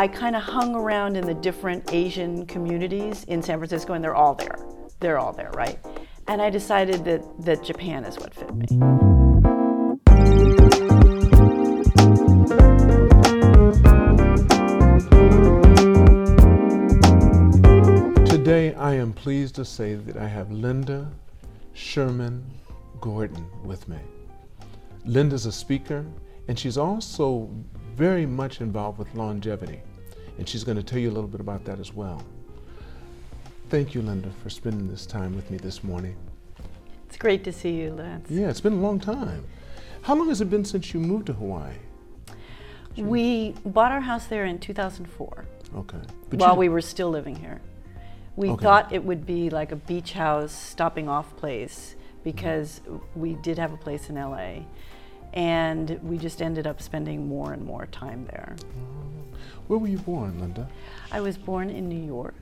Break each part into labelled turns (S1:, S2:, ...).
S1: I kind of hung around in the different Asian communities in San Francisco, and they're all there. They're all there, right? And I decided that, that Japan is what fit me.
S2: Today, I am pleased to say that I have Linda Sherman Gordon with me. Linda's a speaker, and she's also very much involved with longevity, and she's going to tell you a little bit about that as well. Thank you, Linda, for spending this time with me this morning.
S1: It's great to see you, Lance.
S2: Yeah, it's been a long time. How long has it been since you moved to Hawaii?
S1: We bought our house there in 2004
S2: Okay.
S1: while
S2: you-
S1: we were still living here. We
S2: Okay.
S1: thought it would be like a beach house stopping off place because we did have a place in LA. And we just ended up spending more and more time there. Oh.
S2: Where were you born, Linda?
S1: I was born in New York.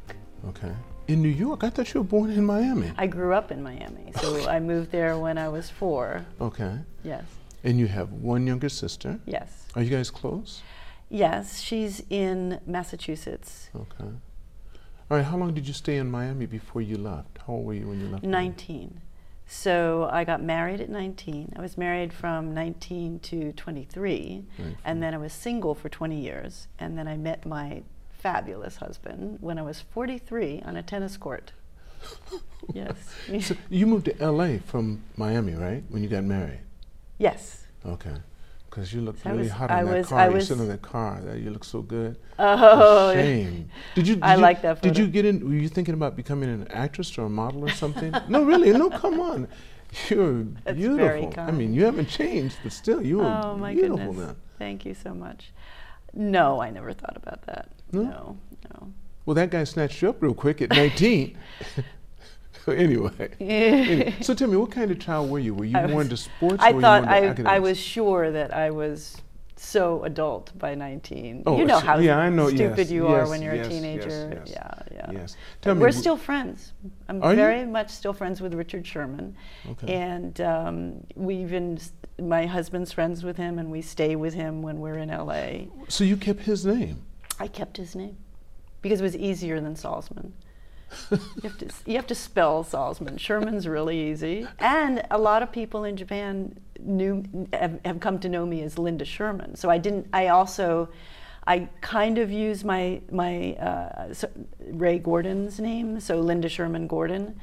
S2: Okay. In New York? I thought you were born in Miami.
S1: I grew up in Miami, so I moved there when I was four.
S2: Okay.
S1: Yes,
S2: And you have one younger sister.
S1: yes,
S2: Are you guys close?
S1: yes. She's in Massachusetts.
S2: Okay. All right, how long did you stay in Miami before you left? How old were you when you left? Miami?
S1: 19. So I got married at 19. I was married from 19 to 23,
S2: Right.
S1: and then I was single for 20 years. And then I met my fabulous husband when I was 43 on a tennis court. yes.
S2: So you moved to LA from Miami, right? When you got married?
S1: yes.
S2: Okay. Because you look really
S1: was-
S2: hot
S1: I
S2: in that
S1: was-
S2: car.
S1: I
S2: you
S1: was-
S2: sit in that car. That you look so good.
S1: Oh,
S2: Shame. Did you? Did
S1: I
S2: you,
S1: like that
S2: Did you get in? Were you thinking about becoming an actress or a model or something? no, really. No, come on. You're
S1: That's
S2: beautiful.
S1: very
S2: I mean, you haven't changed, but still, you are
S1: Oh my
S2: beautiful
S1: goodness.
S2: now.
S1: Thank you so much. No, I never thought about that.
S2: No?
S1: No, no.
S2: Well, that guy snatched you up real quick at 19. anyway. Anyway, So tell me, what kind of child were you? Were you
S1: I
S2: more into sports?
S1: I thought I, I was sure that I was so adult by 19.
S2: Oh,
S1: you know how
S2: yeah, I know,
S1: stupid
S2: yes,
S1: you are
S2: yes,
S1: when you're
S2: yes,
S1: a teenager.
S2: yes.
S1: Yeah, yeah.
S2: Yes. Tell me,
S1: We're still friends. I'm
S2: Are you?
S1: very much still friends with Richard Sherman.
S2: Okay.
S1: And um, we even, my husband's friends with him, and we stay with him when we're in LA.
S2: So you kept his name.
S1: I kept his name because it was easier than Salzman. You, have to, you have to spell Salzman. Sherman's really easy. And a lot of people in Japan knew, have, have come to know me as Linda Sherman. So I didn't, I also, I kind of use my, my uh, so Ray Gordon's name, so Linda Sherman Gordon,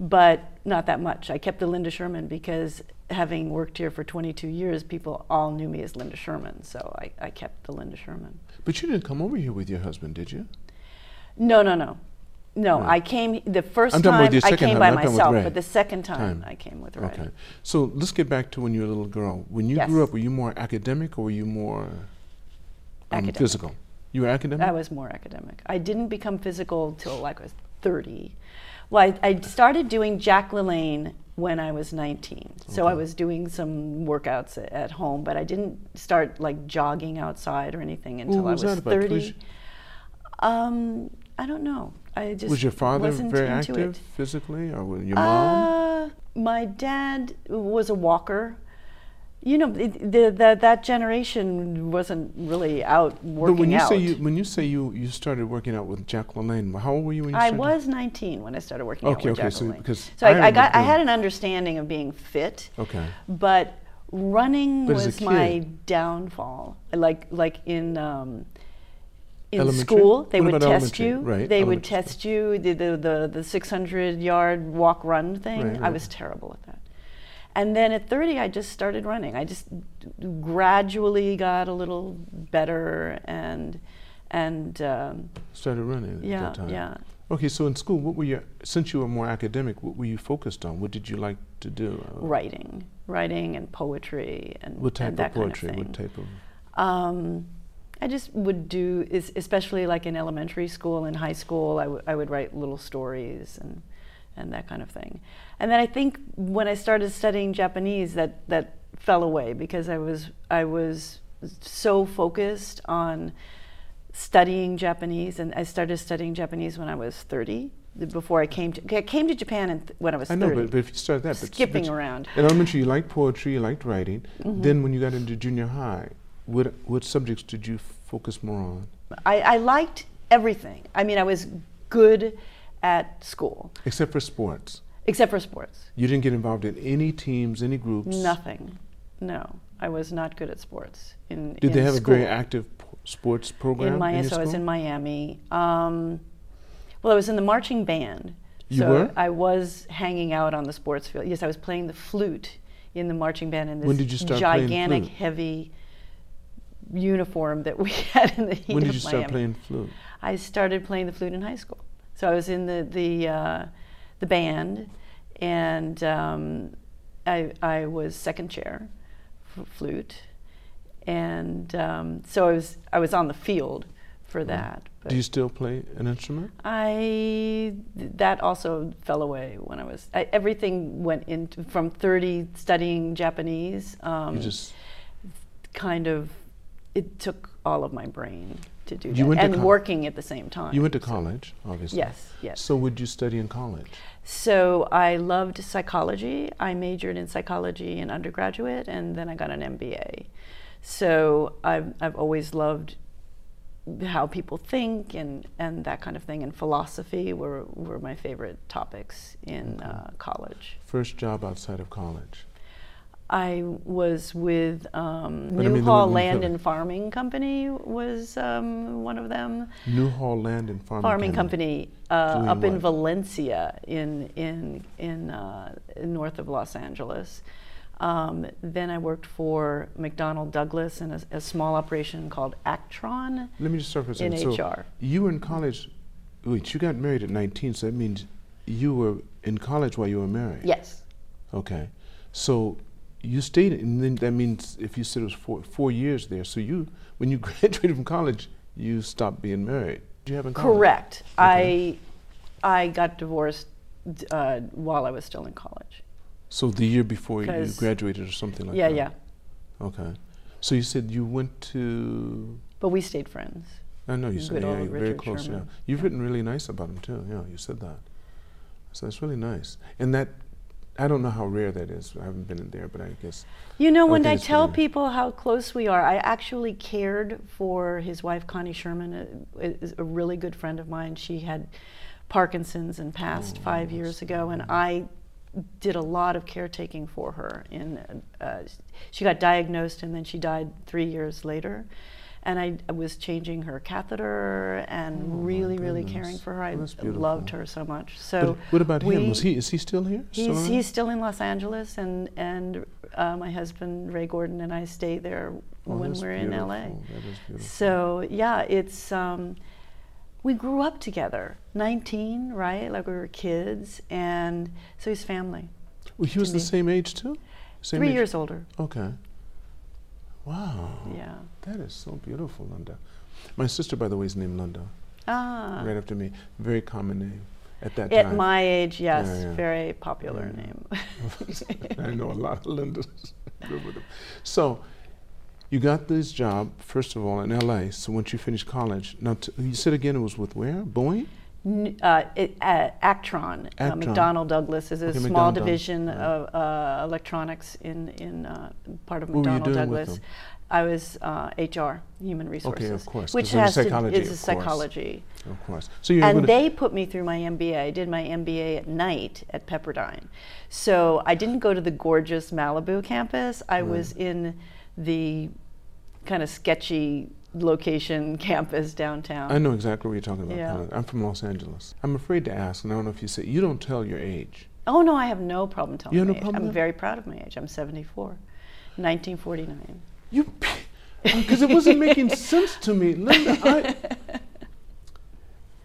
S1: but not that much. I kept the Linda Sherman because having worked here for 22 years, people all knew me as Linda Sherman. So I, I kept the Linda Sherman.
S2: But you didn't come over here with your husband, did you?
S1: No, no, no. No. I came the 1st
S2: I'm talking about
S1: time I came
S2: time,
S1: by
S2: not talking with
S1: myself, but the second time,
S2: Time.
S1: I came with Ray.
S2: Okay. So let's get back to when you were a little girl. When you
S1: Yes.
S2: grew up, were you more academic or were you more um, physical? You were academic?
S1: I was more academic. I didn't become physical till like I was 30. Well, I, I started doing Jack LaLanne when I was 19. So I was doing some workouts a- at home, but I didn't start like jogging outside or anything until I
S2: was
S1: was
S2: that about?
S1: 30. Um, I don't know. I just
S2: was your father very
S1: into
S2: active
S1: it.
S2: physically or was your mom?
S1: Uh, my dad was a walker. You know, it, the, the, that generation wasn't really out working
S2: but when you
S1: out.
S2: say you when you say you, you started working out with Jack LaLanne, how old were you when you
S1: I
S2: started?
S1: was 19 when I started working out
S2: Okay,
S1: with
S2: okay,
S1: Jack
S2: so-
S1: LaLanne.
S2: because
S1: so I,
S2: I
S1: I, got I had an understanding of being fit,
S2: Okay.
S1: but running
S2: But
S1: was my downfall. Like like in um, in school, they would test you.
S2: Right,
S1: They would test you the the the, the 600 yard walk run thing.
S2: Right,
S1: I was terrible at that. And then at 30, I just started running. I just gradually got a little better and and um,
S2: Started running at
S1: yeah
S2: that time.
S1: yeah.
S2: Okay, so in school, what were you? Since you were more academic, what were you focused on? What did you like to do?
S1: Writing, writing and poetry and,
S2: What type
S1: and that
S2: of poetry?
S1: kind of
S2: what type of?
S1: Um, I just would do, especially like in elementary school and high school, I, w- I would write little stories and, and that kind of thing. And then I think when I started studying Japanese, that, that fell away because I was, I was so focused on studying Japanese, and I started studying Japanese when I was 30. Before I came to, I came to Japan and th- when I was
S2: I
S1: 30.
S2: know, but, but if you started that, but
S1: skipping
S2: but
S1: around.
S2: In elementary, you liked poetry, you liked writing.
S1: Mm-hmm.
S2: Then, when you got into junior high, what what subjects did you focus more on?
S1: I, I liked everything. I mean, I was good at school,
S2: Except for sports.
S1: except for sports.
S2: You didn't get involved in any teams, any groups.
S1: Nothing. No, I was not good at sports. In
S2: Did they
S1: in
S2: have a
S1: school.
S2: very active sports program
S1: in my
S2: your
S1: so I was in Miami. Um, well, I was in the marching band.
S2: You
S1: so
S2: were?
S1: I was hanging out on the sports field. Yes, I was playing the flute in the marching band in this
S2: When did you start
S1: gigantic, heavy uniform that we had in the heat
S2: when did you start playing flute?
S1: I started playing the flute in high school. So I was in the the uh, the band, and um, I I was second chair for flute, and um, so I was I was on the field for that. But
S2: Do you still play an instrument?
S1: I that also fell away when I was I, everything went into from thirty studying Japanese. Um,
S2: you just
S1: kind of it took all of my brain to do
S2: You
S1: that, and working at the same time.
S2: you went to college, obviously.
S1: Yes, yes.
S2: So would you study in college?
S1: So I loved psychology. I majored in psychology in undergraduate, and then I got an MBA. So I've I've always loved how people think and, and that kind of thing, and philosophy were, were my favorite topics in uh, college.
S2: First job outside of college.
S1: I was with um,
S2: But I mean
S1: Newhall Land and Farming Company was um, one of them.
S2: Newhall Land and Farming,
S1: farming company uh,
S2: Doing
S1: up in? Valencia, in in in uh, north of Los Angeles. Um, then I worked for McDonnell Douglas in a, a small operation called Actron
S2: Let me just start for a
S1: in.
S2: So
S1: HR.
S2: you were in college. Wait, you got married at 19, so that means you were in college while you were married.
S1: Yes,
S2: Okay. So you stayed, and then that means if you said it was four, four years there, so you, when you graduated from college, you stopped being married. Did you have in college?
S1: correct.
S2: Okay.
S1: I I got divorced uh, while I was still in college.
S2: So the year before you graduated or something like
S1: yeah,
S2: that?
S1: yeah. Yeah.
S2: Okay. So you said you went to,
S1: But we stayed friends.
S2: I know you said, yeah, you're very close, yeah. You've written really nice about him too, yeah, you said that. So that's really nice. And that, I don't know how rare that is. I haven't been in there, but I guess.
S1: You know,
S2: I
S1: when I tell
S2: really-
S1: people how close we are, I actually cared for his wife, Connie Sherman, is a really good friend of mine. She had Parkinson's and passed
S2: Oh,
S1: five years ago, and I did a lot of caretaking for her. In uh, she got diagnosed, and then she died three years later. And I, I was changing her catheter and
S2: Oh,
S1: really, really caring for her. I loved her so much. So But
S2: what about him? Was he, is he still here?
S1: He's,
S2: around?
S1: he's still in Los Angeles, and and uh, my husband Ray Gordon and I stay there
S2: Oh,
S1: when we're in LA.
S2: That is.
S1: So yeah, it's um, we grew up together, 19, right? Like we were kids, and so he's family.
S2: Well, he was the same age too? Same
S1: Three
S2: age?
S1: years older.
S2: Okay. Wow.
S1: Yeah.
S2: That is so beautiful, Linda. My sister, by the way, is named Linda,
S1: Ah.
S2: right after me. Very common name at that
S1: At
S2: time.
S1: At my age, yes,
S2: Yeah, yeah.
S1: very popular
S2: Yeah.
S1: name.
S2: I know a lot of Lindas. Good with them. So, you got this job first of all in L.A. So once you finished college, now t- you said again it was with where? Boeing.
S1: N- uh, it, uh, Actron, Uh, McDonnell Douglas is a
S2: Okay,
S1: small
S2: McDonnell
S1: division
S2: right.
S1: of uh, electronics in in uh, part of
S2: you
S1: McDonnell Douglas. I was uh, HR, human resources,
S2: course, 'cause
S1: which
S2: under
S1: has
S2: psychology,
S1: to, is a
S2: of course.
S1: psychology.
S2: Of course. So you're
S1: And they put me through my MBA. I did my MBA at night at Pepperdine. So I didn't go to the gorgeous Malibu campus. I was in the kind of sketchy location campus downtown.
S2: I know exactly what you're talking about.
S1: Yeah.
S2: I'm from Los Angeles. I'm afraid to ask, and I don't know if you say you don't tell your age.
S1: Oh no, I have no problem telling
S2: You have no
S1: age.
S2: problem
S1: I'm very proud of my age. I'm 74. 1949.
S2: You, because oh, it wasn't making sense to me, Linda. I,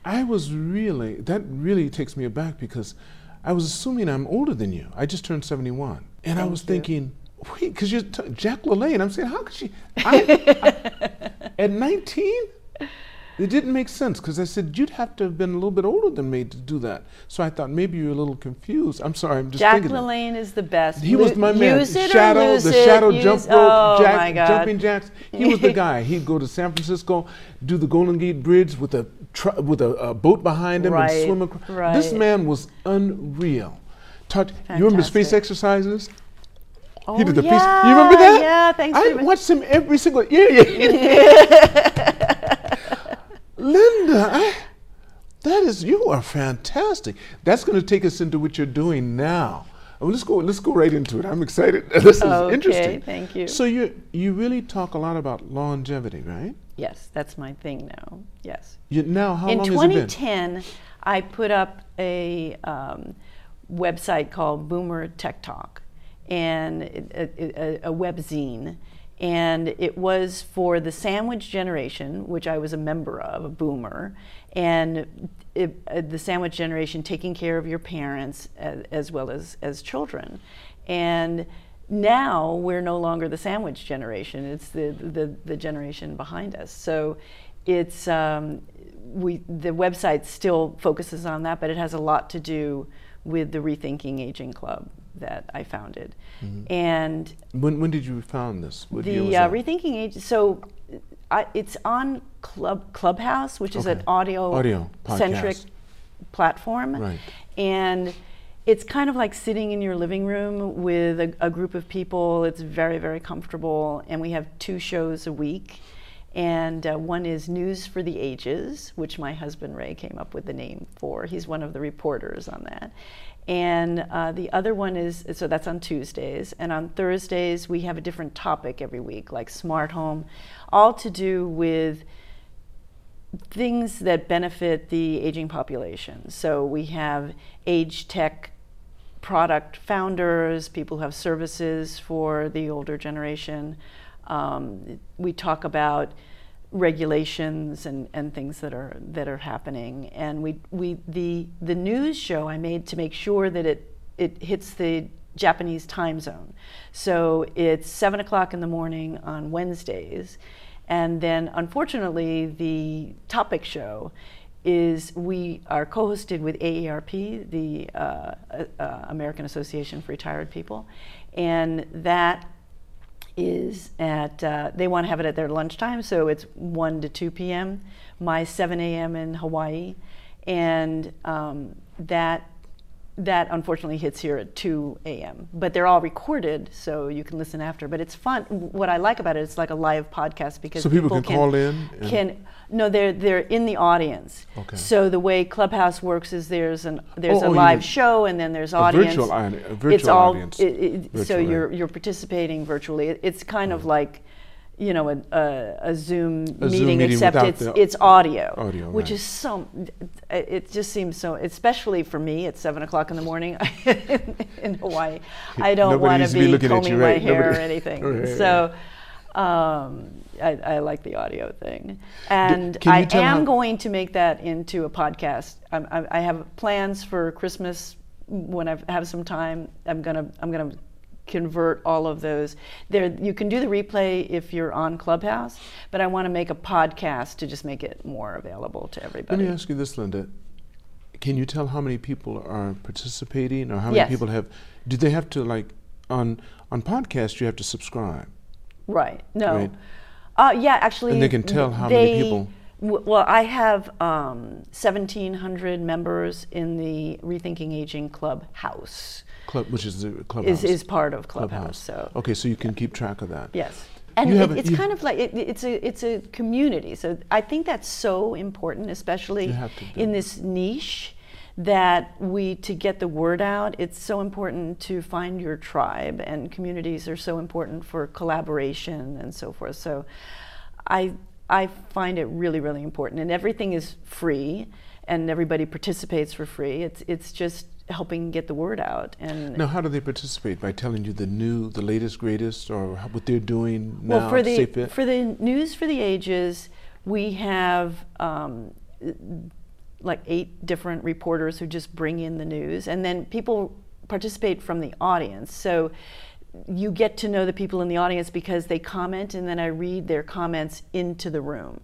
S2: I was really that really takes me aback because I was assuming I'm older than you. I just turned 71, and I was
S1: you.
S2: thinking, wait, because you're t- Jack LaLanne. I'm saying, how could she? I, I, at 19, it didn't make sense because I said you'd have to have been a little bit older than me to do that. So I thought maybe you're a little confused. I'm sorry. I'm just
S1: Jack
S2: thinking.
S1: LaLanne is the best.
S2: He was my man.
S1: Use it
S2: shadow,
S1: or lose
S2: the
S1: it.
S2: shadow
S1: Use-
S2: rope,
S1: oh
S2: jack, jumping jacks. He was the guy. He'd go to San Francisco, do the Golden Gate Bridge with a tr- with a, a boat behind him
S1: Right,
S2: and swim across. This man was unreal. Taught, you remember space exercises?
S1: Oh,
S2: he did the
S1: yeah,
S2: piece. You remember that?
S1: Yeah, thanks
S2: I watched him every single. Yeah, yeah. Linda, I, that is you are fantastic. That's going to take us into what you're doing now. Let's go. Let's go right into it. I'm excited. This is
S1: Okay,
S2: interesting.
S1: thank you.
S2: So you you really talk a lot about longevity, right?
S1: Yes, that's my thing now. Yes.
S2: You, now, how
S1: in
S2: long has it been?
S1: 2010, I put up a um, website called Boomer Tech Talk, and a, a, a web zine, and it was for the sandwich generation, which I was a member of, a boomer, and it, uh, the sandwich generation taking care of your parents as, as well as as children, and now we're no longer the sandwich generation it's the, the, the generation behind us. So it's um, we the website still focuses on that but it has a lot to do with the rethinking aging club that i founded. And
S2: When when did you found this? What
S1: the uh, rethinking age so I, it's on club clubhouse which is an audio
S2: Audio
S1: centric platform.
S2: Right.
S1: and it's kind of like sitting in your living room with a, a group of people. It's very very comfortable. And we have two shows a week. And uh, one is news for the ages which my husband ray came up with the name for. He's one of the reporters on that and uh, the other one is so that's on tuesdays and on thursdays we have a different topic every week like smart home all to do with things that benefit the aging population. So we have age tech product founders, people who have services for the older generation. Um, we talk about regulations and, and things that are that are happening. And we, we the the news show I made to make sure that it it hits the Japanese time zone. So it's seven o'clock in the morning on Wednesdays. And then, unfortunately, the topic show is we are co-hosted with AARP, the uh, uh, American Association for Retired People, and that is at uh, they want to have it at their lunchtime, so it's 1 to 2 p.m. My 7 a.m. in Hawaii, and um, that that unfortunately hits here at 2 a.m. But they're all recorded, so you can listen after. But it's fun. What I like about it, it's like a live podcast because
S2: So people can call in
S1: Can no, they're they're in the audience.
S2: Okay.
S1: So the way Clubhouse works is there's an there's
S2: Oh,
S1: a
S2: oh,
S1: live show and then there's
S2: a
S1: audience.
S2: virtual a
S1: it's all,
S2: audience.
S1: it- it- so you're you're participating virtually. It- It's kind of mm. like, you know, a, a, a Zoom
S2: A Zoom
S1: meeting,
S2: meeting
S1: except it's it's audio,
S2: audio,
S1: which
S2: right.
S1: is so. It just seems so, especially for me at seven o'clock in the morning in, in Hawaii. I don't want to
S2: be
S1: be
S2: looking at
S1: combing my
S2: right?
S1: hair or anything.
S2: Right,
S1: So. Um, I, I like the audio thing, and I am going to make that into a podcast. I'm, I, I have plans for Christmas when I have some time. I'm gonna I'm gonna convert all of those. There you can do the replay if you're on Clubhouse, but I want to make a podcast to just make it more available to everybody.
S2: Let me ask you this, Linda. Can you tell how many people are participating, or how many
S1: Yes.
S2: people have? Do they have to like on on podcast? You have to subscribe.
S1: Right. No.
S2: Right.
S1: Uh, yeah, actually.
S2: And they can tell how many people-
S1: Well, I have um, 1,700 members in the Rethinking Aging Club House.
S2: Club, which is the clubhouse.
S1: Is, is part of Clubhouse. So
S2: okay, so you can keep track of that.
S1: yes, and it, it's kind of like it, it's a it's a community. So I think that's so important, especially
S2: You have to do
S1: in this niche. That we to get the word out, it's so important to find your tribe, and communities are so important for collaboration and so forth. So, I I find it really really important, and everything is free, and everybody participates for free. It's it's just helping get the word out, and
S2: Now, how do they participate? By telling you the new, the latest, greatest, or what they're doing now?
S1: Well, for the for the news for the ages, we have um, like eight different reporters who just bring in the news, and then people participate from the audience. So you get to know the people in the audience because they comment, and then I read their comments into the room.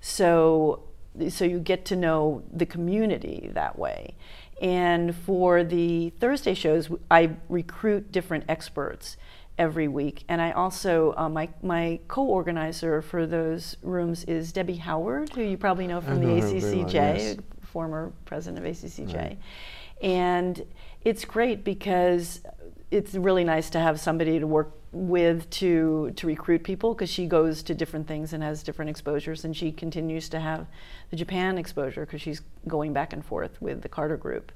S1: So so you get to know the community that way. And for the Thursday shows, I recruit different experts every week. And I also, uh, my, my co organizer for those rooms is Debbie Howard, who you probably know from
S2: know
S1: the
S2: her very well,
S1: ACCJ,
S2: yes.
S1: former president of ACCJ.
S2: Right.
S1: And it's great because it's really nice to have somebody to work with to to recruit people because she goes to different things and has different exposures, and she continues to have the Japan exposure because she's going back and forth with the Carter Group.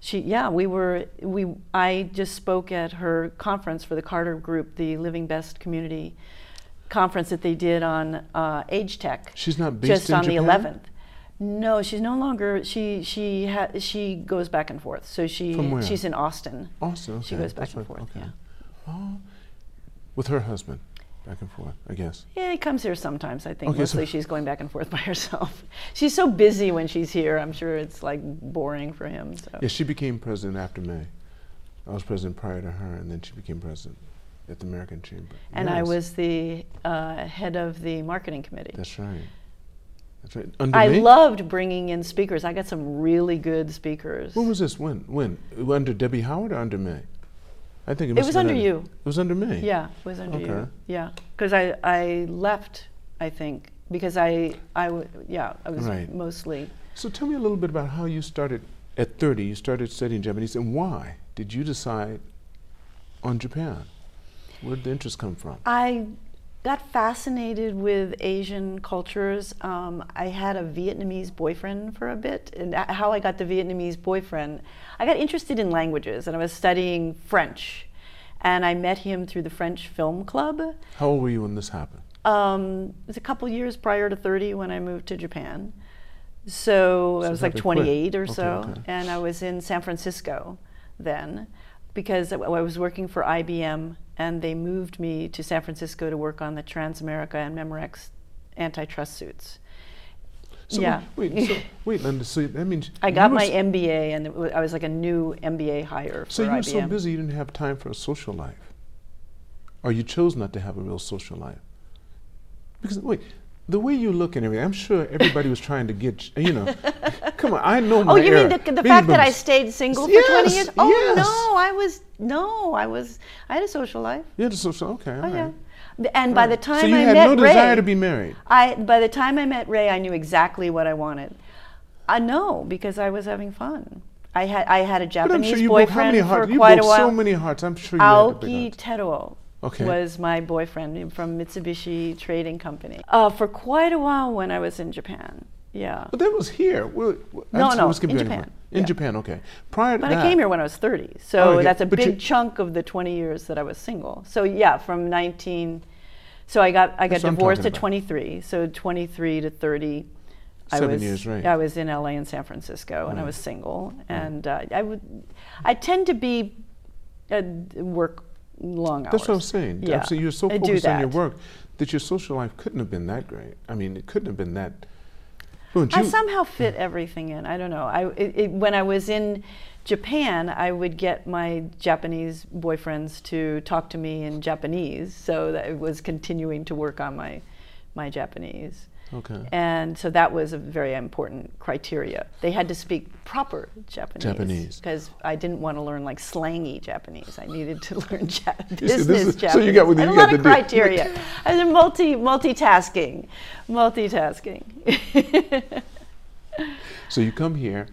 S1: She, yeah, we were we. I just spoke at her conference for the Carter Group, the Living Best Community conference that they did on uh, age tech.
S2: She's not based
S1: just
S2: in
S1: on the 11th. No, she's no longer. She she ha, she goes back and forth. So she she's in Austin.
S2: Austin. Okay.
S1: She goes back
S2: that's
S1: and
S2: right,
S1: forth.
S2: Okay.
S1: Yeah.
S2: Oh, with her husband, back and forth. I guess.
S1: Yeah, he comes here sometimes. I think
S2: Okay, so-
S1: mostly she's going back and forth by herself. She's so busy when she's here. I'm sure it's like boring for him. So.
S2: Yeah, she became president after May. I was president prior to her, and then she became president at the American Chamber.
S1: And I was the uh, head of the marketing committee.
S2: That's right. That's right. Under
S1: I
S2: me?
S1: loved bringing in speakers. I got some really good speakers.
S2: When was this? When? When? Under Debbie Howard or under May? I think it,
S1: It was under you.
S2: It was under me.
S1: Yeah, it was under
S2: Okay.
S1: you. Yeah, because I, I left, I think, because I, I w- yeah, I was
S2: Right.
S1: mostly.
S2: So tell me a little bit about how you started at 30. You started studying Japanese, and why did you decide on Japan? Where did the interest come from?
S1: I got fascinated with Asian cultures. Um, I had a Vietnamese boyfriend for a bit, and how I got the Vietnamese boyfriend, I got interested in languages, and I was studying French, and I met him through the French Film Club.
S2: How old were you when this happened?
S1: Um, it was a couple years prior to 30 when I moved to Japan. So,
S2: So
S1: I was like
S2: happened quick.
S1: 28 or
S2: Okay,
S1: so,
S2: okay.
S1: and I was in San Francisco then because I was working for IBM and they moved me to San Francisco to work on the Transamerica and Memorex antitrust suits.
S2: So
S1: yeah.
S2: Wait, so, wait, Linda. So that means
S1: I got my MBA and I was like a new MBA hire for
S2: So you were
S1: IBM.
S2: so busy you didn't have time for a social life, or you chose not to have a real social life. Because wait, the way you look and everything, I'm sure everybody was trying to get you. Know, come on, I know oh, my
S1: Oh, you
S2: era.
S1: mean the, the fact that I stayed single for
S2: Yes,
S1: 20 years? Oh,
S2: yes.
S1: no, I was, no, I was, I had a social life.
S2: You had a social. Okay,
S1: Oh, yeah.
S2: right.
S1: The- And by the time
S2: so you
S1: I
S2: had
S1: met
S2: no
S1: Ray,
S2: desire to be married.
S1: I, by the time I met Ray, I knew exactly what I wanted. Uh, I know because I was having fun. I had, I had a
S2: But I'm
S1: Japanese
S2: sure you broke how
S1: boyfriend
S2: many hearts?
S1: for
S2: You
S1: quite a while.
S2: so many hearts. I'm sure you had to
S1: Aoki. Teruo
S2: Okay.
S1: was my boyfriend from Mitsubishi Trading Company uh, for quite a while when I was in Japan. Yeah.
S2: But that was here.
S1: No, no,
S2: was
S1: in Japan.
S2: In
S1: Yeah.
S2: Japan, okay. Prior to
S1: But
S2: that,
S1: I came here when I was 30, so
S2: Oh,
S1: that's a big chunk of the 20 years that I was single. So yeah, from 19, so I got I got
S2: That's what I'm
S1: divorced at 23. So 23 to 30, I was
S2: years, right.
S1: I was in LA and San Francisco, and I was single, and uh, I would I tend to be uh, work long hours.
S2: That's what I'm saying.
S1: Yeah,
S2: I'm saying you're so
S1: I
S2: focused on your work that your social life couldn't have been that great. I mean, it couldn't have been that. But
S1: I somehow fit everything in. I don't know. I it, it, when I was in Japan, I would get my Japanese boyfriends to talk to me in Japanese, so that it was continuing to work on my my Japanese.
S2: Okay.
S1: And so that was a very important criteria. They had to speak proper Japanese.
S2: Japanese.
S1: Because I didn't want to learn like slangy Japanese. I needed to learn ja- business
S2: is-
S1: Japanese.
S2: so you got what
S1: I
S2: you
S1: had a lot of criteria. I was multi multitasking, multitasking.
S2: So you come here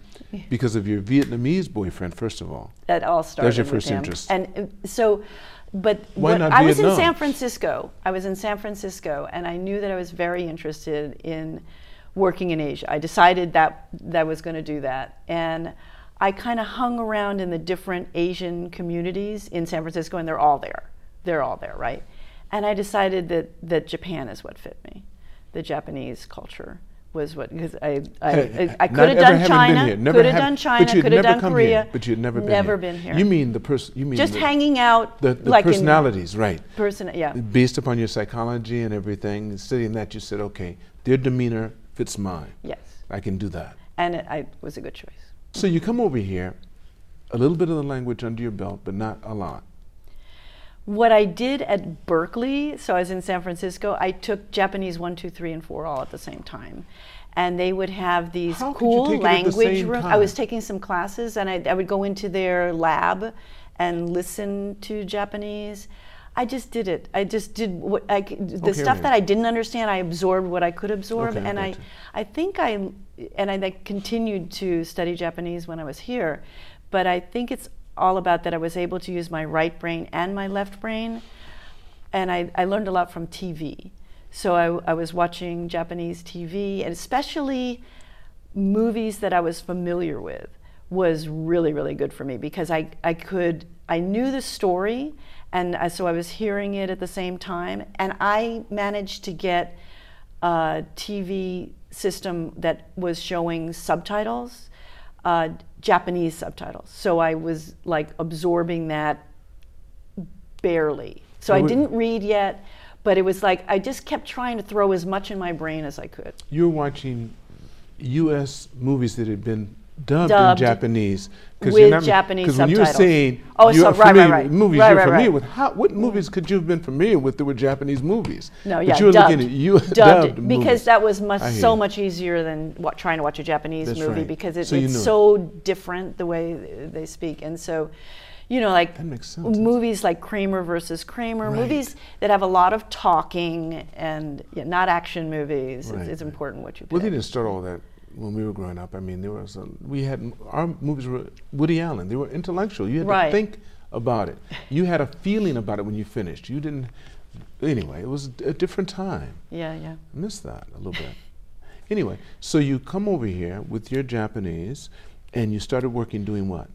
S2: because of your Vietnamese boyfriend, first of all.
S1: that all started
S2: your
S1: with
S2: first interest.
S1: And uh, so, but
S2: Why
S1: what-
S2: not
S1: I was in San Francisco. I was in San Francisco, and I knew that I was very interested in working in Asia. I decided that that I was going to do that, and I kind of hung around in the different Asian communities in San Francisco, and they're all there. They're all there, right? And I decided that that Japan is what fit me. The Japanese culture was what because I I, I, I could have done China,
S2: been here. Never
S1: could have done China, could have done Korea.
S2: Here, but you'd never been
S1: Never
S2: here.
S1: been here.
S2: You mean the person? You mean
S1: just
S2: the,
S1: hanging out
S2: the, the
S1: like in
S2: personalities, right?
S1: person yeah
S2: Based upon your psychology and everything, studying that, you said, okay, their demeanor fits mine.
S1: yes
S2: I can do that.
S1: and it I, was a good choice
S2: So you come over here, a little bit of the language under your belt, but not a lot.
S1: What i did at berkeley so i was in san francisco i took japanese 1 2 3 and 4 all at the same time and they would have these
S2: How
S1: cool language rooms. i was taking some classes and I, I would go into their lab and listen to japanese I just did it. I just did what I the
S2: Okay,
S1: stuff
S2: right.
S1: that I didn't understand. I absorbed what I could absorb,
S2: Okay,
S1: and I. I think I, and I like, continued to study Japanese when I was here, but I think it's all about that I was able to use my right brain and my left brain. and I, I learned a lot from TV. So I, I was watching Japanese TV, and especially movies that I was familiar with was really, really good for me because I, I could, I knew the story, and I, so I was hearing it at the same time, and I managed to get a TV system that was showing subtitles, uh, Japanese subtitles. So I was like absorbing that barely. So I didn't read yet, but it was like I just kept trying to throw as much in my brain as I could.
S2: You're watching U.S. movies that had been dubbed,
S1: Dubbed
S2: in Japanese.
S1: with Japanese
S2: Because when you were saying
S1: Oh,
S2: you're
S1: so- right, right,
S2: familiar
S1: right.
S2: with movies
S1: Right,
S2: you're
S1: right,
S2: familiar
S1: right.
S2: with, how, what movies could you have been familiar with that were Japanese movies?
S1: No,
S2: But
S1: yeah,
S2: you were
S1: dubbed,
S2: looking at you
S1: dubbed,
S2: dubbed
S1: because
S2: movies.
S1: that was much so much easier than what, trying to watch a Japanese
S2: That's
S1: movie
S2: right.
S1: because it,
S2: So
S1: it's
S2: it.
S1: so different the way they speak, and so you know, like
S2: That makes sense.
S1: movies like Kramer versus Kramer,
S2: Right.
S1: movies that have a lot of talking and not action movies.
S2: Right,
S1: It's, it's important what you pick.
S2: Well, they didn't start all that when we were growing up. I mean, there was a, we had our movies were Woody Allen. They were intellectual. You had
S1: Right.
S2: to think about it. You had a feeling about it when you finished. You didn't. Anyway, it was a different time.
S1: yeah, yeah.
S2: I miss that a little bit. Anyway, so you come over here with your Japanese, and you started working doing what?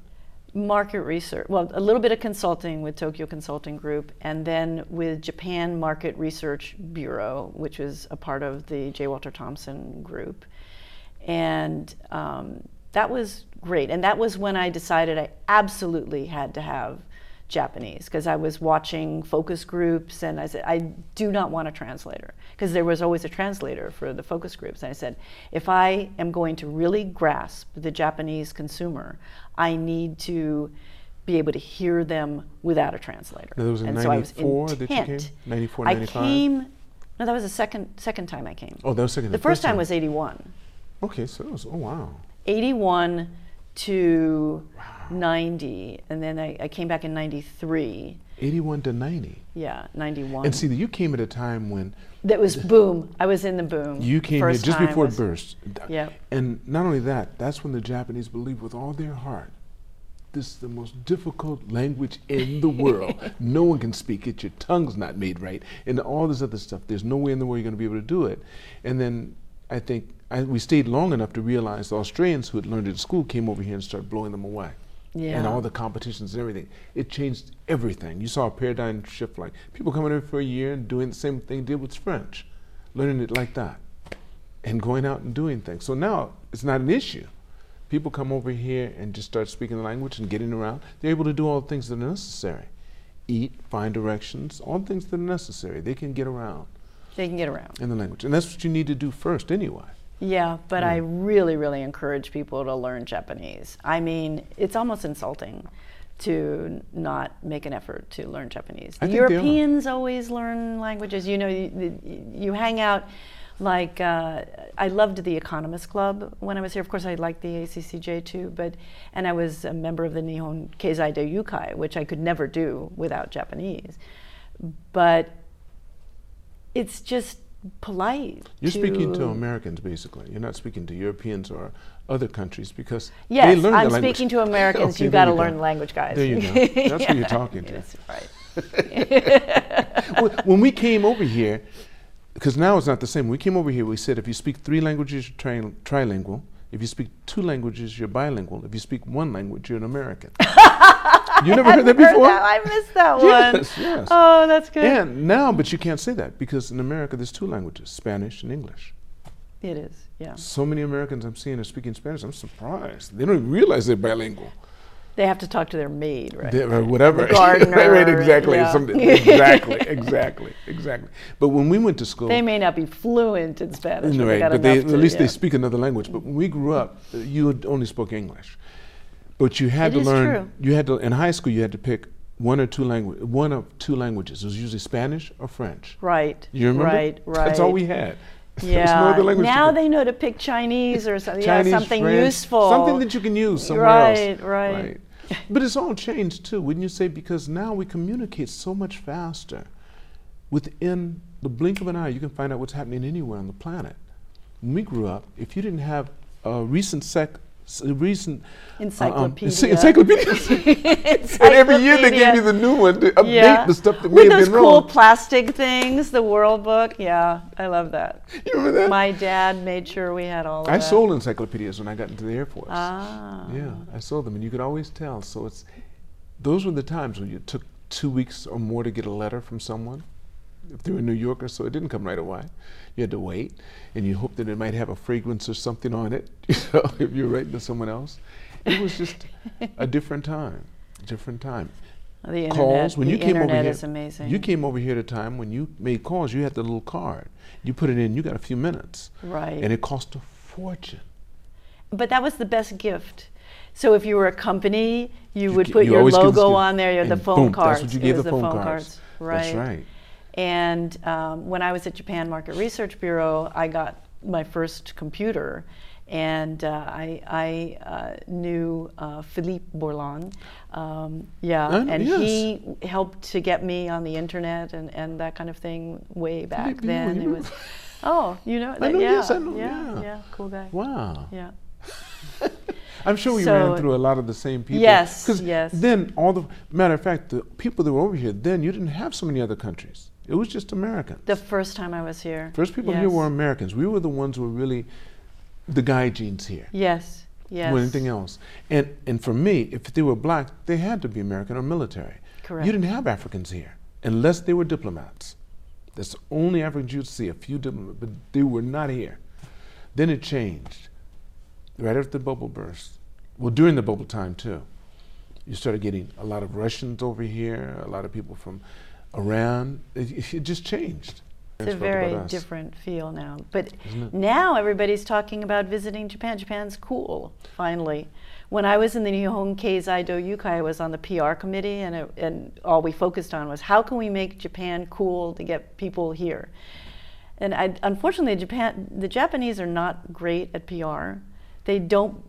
S1: market research well a little bit of consulting with tokyo consulting group and then with japan market research bureau which is a part of the j walter thompson group and um, that was great. And that was when i decided i absolutely had to have japanese because i was watching focus groups and i said i do not want a translator. Because there was always a translator for the focus groups. And i said if i am going to really grasp the japanese consumer i need to be able to hear them without a translator.
S2: Now, that was in
S1: and so i was
S2: 94 that you came?
S1: intent
S2: 94,
S1: i came no that was the second second time i came.
S2: Oh, that was second.
S1: the first time was 81
S2: Okay, so it was. Oh wow.
S1: 81 to 90 and then I, I came back in 93
S2: 81 to 90.
S1: yeah 91
S2: And see, you came at a time when
S1: that was boom i was in the boom
S2: you came here just before it burst.
S1: Yeah.
S2: And not only that, that's when the Japanese believed with all their heart this is the most difficult language in the world. no one can speak it. Your tongue's not made right, and all this other stuff. There's no way in the world you're going to be able to do it. And then I think I, we stayed long enough to realize the Australians who had learned it at school came over here and started blowing them away.
S1: Yeah.
S2: And all the competitions and everything. It changed everything. You saw a paradigm shift like people coming in for a year and doing the same thing they did with French, learning it like that, and going out and doing things. So now it's not an issue. People come over here and just start speaking the language and getting around. They're able to do all the things that are necessary eat, find directions, all the things that are necessary. They can get around
S1: they can get around
S2: in the language. And that's what you need to do first, anyway.
S1: Yeah but i really really encourage people to learn japanese i mean it's almost insulting to not make an effort to learn japanese the
S2: think they are.
S1: europeans always learn languages you know you, you hang out like uh, I loved the Economist Club when I was here. Of course, I liked the ACCJ too, but and I was a member of the Nihon Keizai Doyukai, which I could never do without Japanese. But it's just polite.
S2: You're speaking to
S1: to
S2: Americans, basically. You're not speaking to Europeans or other countries because they
S1: Yes,
S2: learn
S1: I'm
S2: the language.
S1: speaking to Americans.
S2: Okay,
S1: you got to learn
S2: go.
S1: the language, guys.
S2: There you go. That's who you're talking to.
S1: Yes, right.
S2: When we came over here, because now it's not the same. When we came over here, we said if you speak three languages, you're tri- trilingual. If you speak two languages, you're bilingual. If you speak one language, you're an American. you never heard that before?
S1: I missed that one.
S2: Yes, yes.
S1: Oh, that's good.
S2: And now, but you can't say that because in America there's two languages, Spanish and English.
S1: it is. Yeah.
S2: So many Americans I'm seeing are speaking Spanish. I'm surprised. They don't even realize they're bilingual.
S1: They have to talk to their maid, right?
S2: They- or whatever.
S1: The gardener,
S2: right, exactly.
S1: yeah.
S2: Exactly, exactly, exactly. But when we went to school,
S1: They may not be fluent in Spanish, but, they
S2: but they, at least they speak another language. But when we grew up, uh, you only spoke English. But you had
S1: It
S2: to learn.
S1: true.
S2: You had to in high school. You had to pick one or two language, one of two languages. It was usually Spanish or French.
S1: Right.
S2: You remember?
S1: Right. Right.
S2: That's all we had.
S1: Yeah.
S2: no
S1: now they know to pick Chinese or something.
S2: Chinese,
S1: yeah, something
S2: French,
S1: useful.
S2: Something that you can use somewhere
S1: Right,
S2: else.
S1: right.
S2: But it's all changed too, wouldn't you say? Because now we communicate so much faster. Within the blink of an eye, you can find out what's happening anywhere on the planet. When we grew up, if you didn't have a recent sec s- recent uh, um,
S1: Encyclopedia.
S2: encyclopedia. and every year they gave you the new one to update
S1: yeah.
S2: the stuff that
S1: With
S2: may have
S1: those
S2: been
S1: cool
S2: wrong.
S1: plastic things, the World Book. Yeah, I love that.
S2: You remember that?
S1: My dad made sure we had all of
S2: I
S1: that.
S2: sold encyclopedias when I got into the Air Force.
S1: Ah.
S2: Yeah, I sold them, and you could always tell. So it's those were the times when you took two weeks or more to get a letter from someone. If they were in New York or so, it didn't come right away. You had to wait, and you hoped that it might have a fragrance or something on it. You know, if you're writing to someone else, it was just a different time. Different time.
S1: The internet,
S2: calls when you came over here,
S1: amazing.
S2: You came over here at a time when you made calls. You had the little card. You put it in. You got a few minutes,
S1: right.
S2: and it cost a fortune.
S1: but that was the best gift. So if you were a company, you,
S2: You
S1: would put
S2: you
S1: your
S2: always give this
S1: logo on there. You had the phone
S2: boom, that's
S1: cards.
S2: what you
S1: It
S2: gave
S1: was
S2: the phone cards.
S1: Right.
S2: That's right.
S1: And um, when I was at Japan Market Research Bureau, I got my first computer, and uh, I, I uh, knew uh, Philippe Bourlan. Um, yeah,
S2: Oh,
S1: and
S2: yes.
S1: he helped to get me on the internet and, and that kind of thing way back
S2: Philippe,
S1: then.
S2: you
S1: It was, oh, you know,
S2: I
S1: that,
S2: know,
S1: yeah,
S2: yes, I know,
S1: yeah,
S2: yeah.
S1: cool guy.
S2: Wow.
S1: Yeah.
S2: I'm sure we
S1: So-
S2: ran through a lot of the same people.
S1: Yes, yes.
S2: Then all the matter of fact, the people that were over here then you didn't have so many other countries. It was just Americans.
S1: The first time I was here.
S2: First people
S1: yes.
S2: here were Americans. We were the ones who were really the gaijin here.
S1: Yes, yes.
S2: More anything else. And and for me, if they were black, they had to be American or military.
S1: Correct.
S2: You didn't have Africans here unless they were diplomats. That's the only Africans you'd see, a few diplomats, but they were not here. Then it changed. Right after the bubble burst. Well, during the bubble time too. You started getting a lot of Russians over here, a lot of people from Iran. It, it just changed.
S1: It's a very different feel now. But now everybody's talking about visiting Japan. Japan's cool, finally. When I was in the Nihon Keizai Doyukai, I was on the PR committee, and, it, and all we focused on was how can we make Japan cool to get people here. And I, unfortunately, Japan, the Japanese are not great at PR. They don't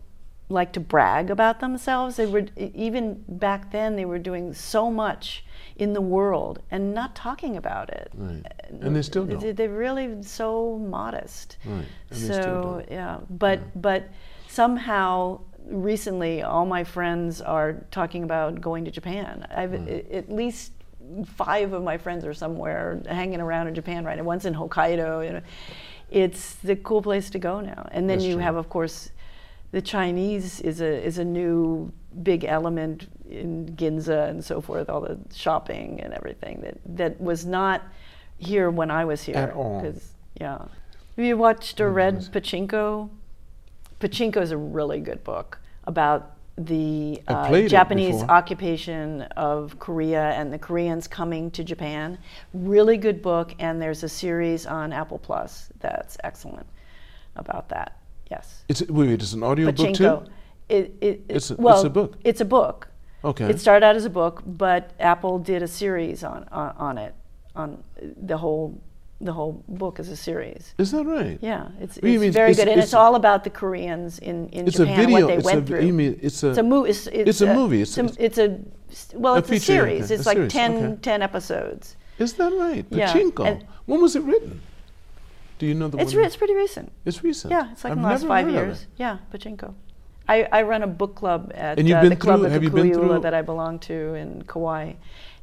S1: like to brag about themselves. They were even back then they were doing so much in the world and not talking about it.
S2: Right. And uh, they still don't.
S1: They're really so modest.
S2: Right. And they
S1: so
S2: still don't.
S1: yeah, but but somehow recently all my friends are talking about going to Japan. I've a- at least five of my friends are somewhere hanging around in Japan right now. One's in Hokkaido. You know, it's the cool place to go now. And then
S2: That's
S1: you
S2: true.
S1: have, of course, the Chinese is a is a new big element in Ginza and so forth. All the shopping and everything that that was not here when I was here.
S2: At all.
S1: yeah. Have you watched or read
S2: was it?
S1: Pachinko? Pachinko is a really good book about the uh, Japanese occupation of Korea and the Koreans coming to Japan. Really good book, and there's a series on Apple Plus that's excellent about that. Yes.
S2: It's wait, wait, it's an audio book too.
S1: It, it,
S2: It's a- it's
S1: well,
S2: a book.
S1: It's a book.
S2: Okay.
S1: It started out as a book, but Apple did a series on, on, on it. On the whole, the whole book is a series.
S2: Is that right?
S1: Yeah, it's, it's
S2: mean
S1: very
S2: it's-
S1: good, and
S2: it's-
S1: it's, all about the Koreans in, in
S2: It's
S1: Japan
S2: a video.
S1: what they
S2: it's
S1: went
S2: a,
S1: through.
S2: You mean it's a?
S1: it's a movie. It's,
S2: It's a movie, it's-
S1: It's, a, it's a well,
S2: A
S1: it's a,
S2: feature,
S1: series.
S2: okay,
S1: It's
S2: a
S1: like
S2: series,
S1: 10,
S2: okay.
S1: 10 episodes.
S2: Is that right?
S1: Yeah,
S2: Pachinko.
S1: and-
S2: when was it written? Do you know the
S1: It's
S2: one?
S1: re- it's pretty recent.
S2: It's recent.
S1: Yeah, it's like
S2: I've
S1: in the last five years. Yeah, Pachinko. I, I run a book club at
S2: And you've
S1: uh,
S2: been
S1: the Club
S2: through- have
S1: the
S2: through-
S1: that I belong to in Kauai,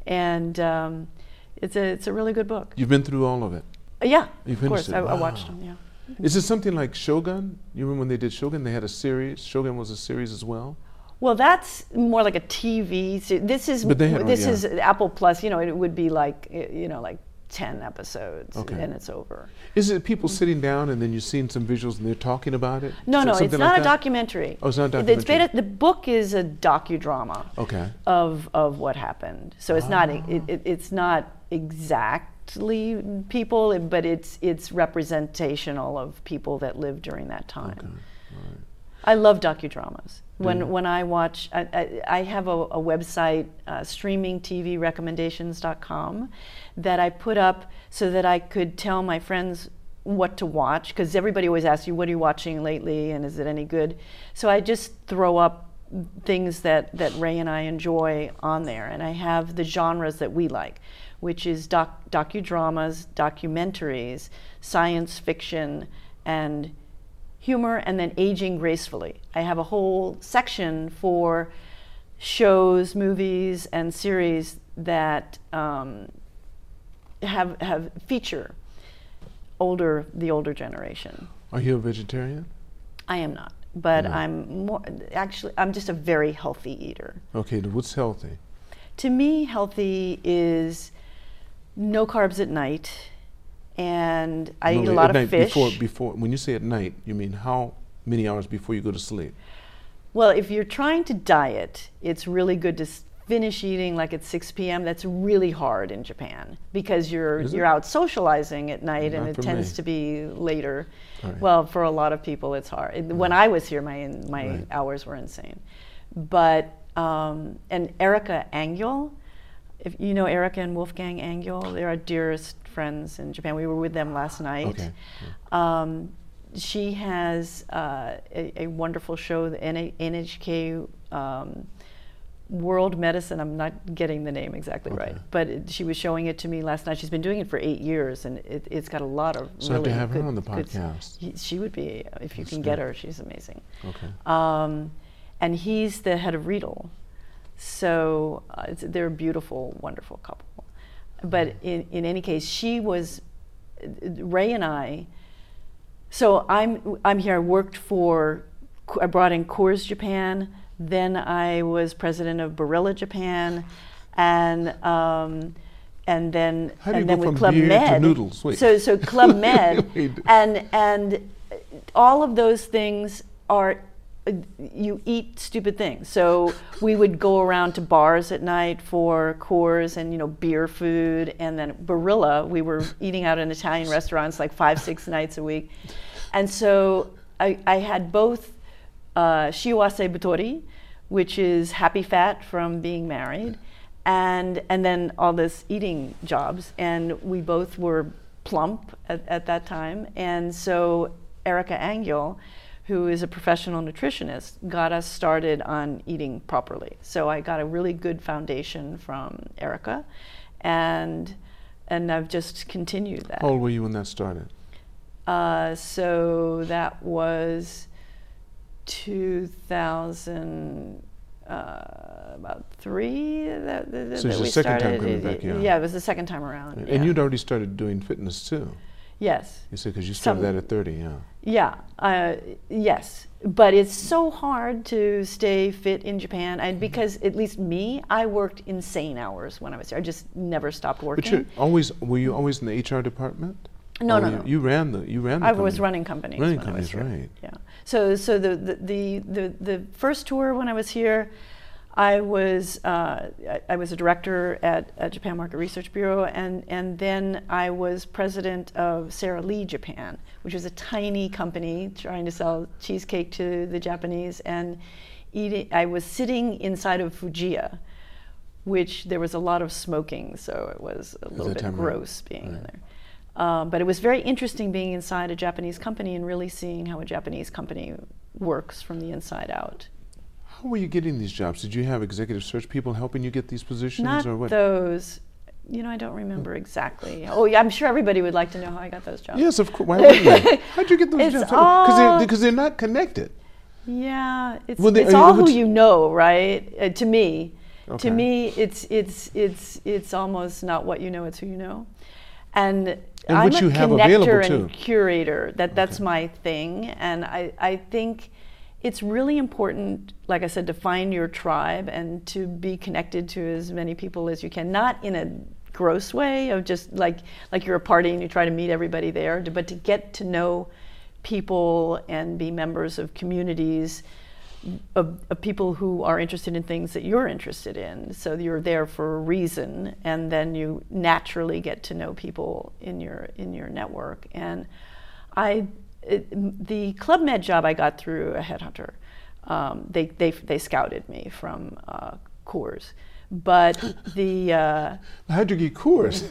S1: and um, it's a it's a really good book.
S2: You've been through all of it.
S1: Uh, yeah,
S2: You
S1: of course.
S2: it.
S1: I, I watched them. Yeah.
S2: Is it something like Shogun? You remember when they did Shogun? They had a series. Shogun was a series as well.
S1: Well, that's more like a TV. This is
S2: But they had-
S1: this
S2: yeah.
S1: is Apple Plus. You know, it would be like you know like ten episodes,
S2: Okay.
S1: and it's over.
S2: Is it people sitting down and then you've seen some visuals and they're talking about it?
S1: No, no, it's
S2: something
S1: not
S2: like
S1: a
S2: that?
S1: documentary.
S2: Oh, it's not a
S1: It's
S2: documentary.
S1: beta- the book is a docudrama.
S2: Okay.
S1: of of what happened. So it's not it, it, it's not exactly people, but it's it's representational of people that lived during that time.
S2: Okay. Right.
S1: I love docudramas. When
S2: you?
S1: when I watch, I, I, I have a, a website, uh, streamingtvrecommendations.com, that I put up so that I could tell my friends what to watch because everybody always asks you, "What are you watching lately?" and is it any good? So I just throw up things that that Ray and I enjoy on there, and I have the genres that we like, which is doc, docudramas, documentaries, science fiction, and humor and then aging gracefully. I have a whole section for shows, movies, and series that um, have have feature older the older generation.
S2: Are you a vegetarian?
S1: I am not, but
S2: No.
S1: I'm more actually I'm just a very healthy eater.
S2: Okay, what's healthy?
S1: To me, healthy is no carbs at night, and I
S2: No,
S1: eat a lot of fish.
S2: Before, before, when you say at night, you mean how many hours before you go to sleep?
S1: Well, if you're trying to diet, it's really good to finish eating like at 6 p.m. That's really hard in Japan because you're
S2: Is
S1: you're out socializing at night and it tends
S2: me.
S1: to be later.
S2: Right.
S1: Well, for a lot of people, it's hard. It- When I was here, my my
S2: Right.
S1: hours were insane. But um, and Erica Angel, if you know Erica and Wolfgang Angel, they're our dearest friends in Japan. We were with them last night.
S2: Okay.
S1: Um, she has uh, a, a wonderful show, the NHK um, World Medicine. I'm not getting the name exactly right, but it, she was showing it to me last night. She's been doing it for eight years, and it, it's got a lot of
S2: So
S1: really
S2: to have her
S1: good-
S2: on the podcast.
S1: y- She would be if you
S2: That's
S1: can get her. She's amazing.
S2: Okay.
S1: Um, and he's the head of Riedel. So uh, it's, they're a beautiful, wonderful couple. But in, in any case, she was, Ray and I, so I'm, I'm here, I worked for, I brought in Coors Japan, then I was president of Barilla Japan, and, um, and then, and then with Club Med.
S2: noodles?
S1: So, so Club Med, and, and all of those things are you eat stupid things. So we would go around to bars at night for Coors and you know beer food, and then Barilla. We were eating out in Italian restaurants like five, six nights a week, and so I, I had both uh, shiawase butori, which is happy fat from being married, and and then all this eating jobs, and we both were plump at, at that time, and so Erica Angel, who is a professional nutritionist, got us started on eating properly. So I got a really good foundation from Erica, and and I've just continued that.
S2: How old were you when that started?
S1: Uh, so that was 2000, uh, about three. That, that,
S2: So
S1: that
S2: the
S1: we
S2: second time
S1: started.
S2: coming back,
S1: it-
S2: yeah.
S1: it was the second time around.
S2: And
S1: yeah.
S2: you'd already started doing fitness too.
S1: yes,
S2: You said because you started
S1: Some-
S2: that at 30, yeah.
S1: Yeah, uh, yes. But it's so hard to stay fit in Japan, and because at least me, I worked insane hours when I was here. I just never stopped working.
S2: But you always were you always in the HR department?
S1: No, no,
S2: you,
S1: no.
S2: you ran the you ran the
S1: I was running companies.
S2: Running
S1: when I was
S2: companies, right.
S1: Yeah. So, so the, the, the, the, the first tour when I was here, I was, uh, I, was a director at, at Japan Market Research Bureau, and, and then I was president of Sara Lee Japan, which was a tiny company trying to sell cheesecake to the Japanese. And eating, I was sitting inside of Fujiya, which there was a lot of smoking, so it was a little bit gross being in there. Um, but it was very interesting being inside a Japanese company and really seeing how a Japanese company works from the inside out.
S2: How were you getting these jobs? Did you have executive search people helping you get these positions
S1: Not
S2: or what?
S1: those, you know, I don't remember exactly. Oh, yeah, I'm sure everybody would like to know how I got those jobs.
S2: Yes, of course. Why wouldn't they? How'd you get those
S1: It's
S2: jobs? Because
S1: all-
S2: they're, 'cause they're not connected.
S1: Yeah, it's,
S2: Well, they-
S1: it's all who you know, right? Uh, to me,
S2: Okay.
S1: to me, it's it's it's it's almost not what you know; it's who you know. And,
S2: And
S1: I'm a
S2: you have
S1: connector
S2: available,
S1: and
S2: too.
S1: curator. That that's
S2: Okay.
S1: my thing, and I I think it's really important, like I said, to find your tribe and to be connected to as many people as you can. Not in a gross way of just like like you're a party and you try to meet everybody there, but to get to know people and be members of communities of, of people who are interested in things that you're interested in. So you're there for a reason, and then you naturally get to know people in your in your network. And I, it, the Club Med job I got through a headhunter. Um, they, they they scouted me from uh, Coors, but the uh,
S2: How'd you get Coors?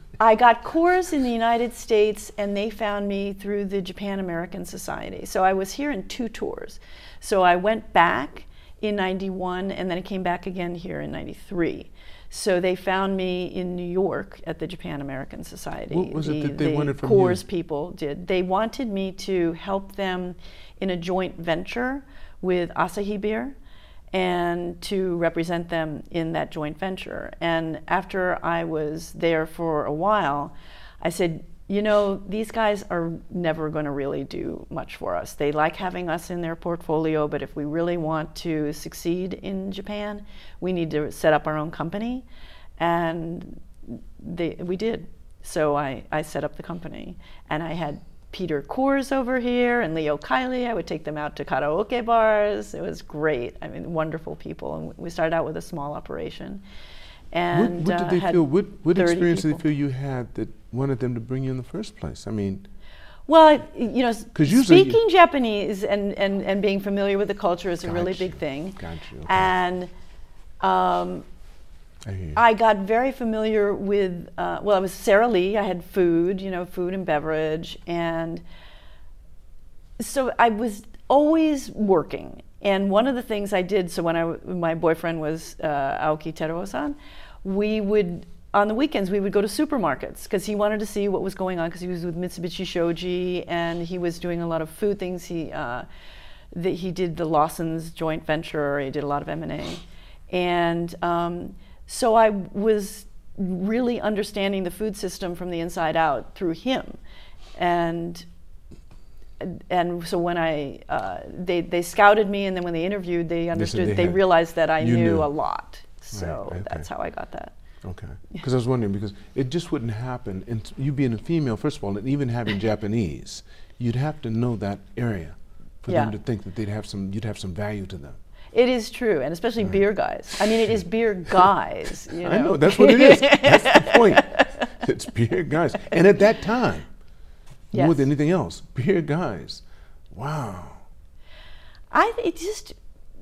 S1: I got Coors in the United States, and they found me through the Japan American Society. So I was here in two tours. So I went back in '91, and then I came back again here in '93. So they found me in New York at the Japan American Society.
S2: What was it
S1: the,
S2: that they
S1: the
S2: wanted from
S1: Coors
S2: you?
S1: people did. They wanted me to help them in a joint venture with Asahi Beer and to represent them in that joint venture. And after I was there for a while, I said, you know, these guys are never going to really do much for us. They like having us in their portfolio, but if we really want to succeed in Japan, we need to set up our own company. And they, we did. So I, I set up the company. And I had Peter Coors over here and Leo Kiley. I would take them out to karaoke bars. It was great. I mean, wonderful people. And we started out with a small operation. And
S2: what, what
S1: uh,
S2: did they
S1: had
S2: feel? What, what
S1: 30
S2: experience did they feel you had that wanted them to bring you in the first place? I mean,
S1: Well, you know,
S2: usually you-
S1: speaking Japanese and, and, and being familiar with the culture is a really
S2: Gotcha.
S1: big thing.
S2: Got you, okay.
S1: And um,
S2: I.
S1: I got very familiar with, uh, well, I was Sara Lee. I had food, you know, food and beverage. And so I was always working. And one of the things I did, so when I, my boyfriend was uh, Aoki Teruo-san, we would, on the weekends, we would go to supermarkets because he wanted to see what was going on because he was with Mitsubishi Shoji and he was doing a lot of food things. He, uh, the, he did the Lawson's joint venture. He did a lot of M&A. And um, so I was really understanding the food system from the inside out through him. And and so when I uh, they they scouted me, and then when they interviewed, they understood.
S2: they
S1: They, realized that I knew,
S2: knew.
S1: a lot. So
S2: okay.
S1: that's how I got that.
S2: Okay. Because I was wondering, because it just wouldn't happen. And you being a female, first of all, and even having Japanese, you'd have to know that area for
S1: Yeah.
S2: them to think that they'd have some, you'd have some value to them.
S1: It is true, and especially beer guys. I mean, it is beer guys. You know?
S2: I know, that's what it is. That's the point. It's beer guys. And at that time, more than anything else, beer guys. Wow.
S1: I it just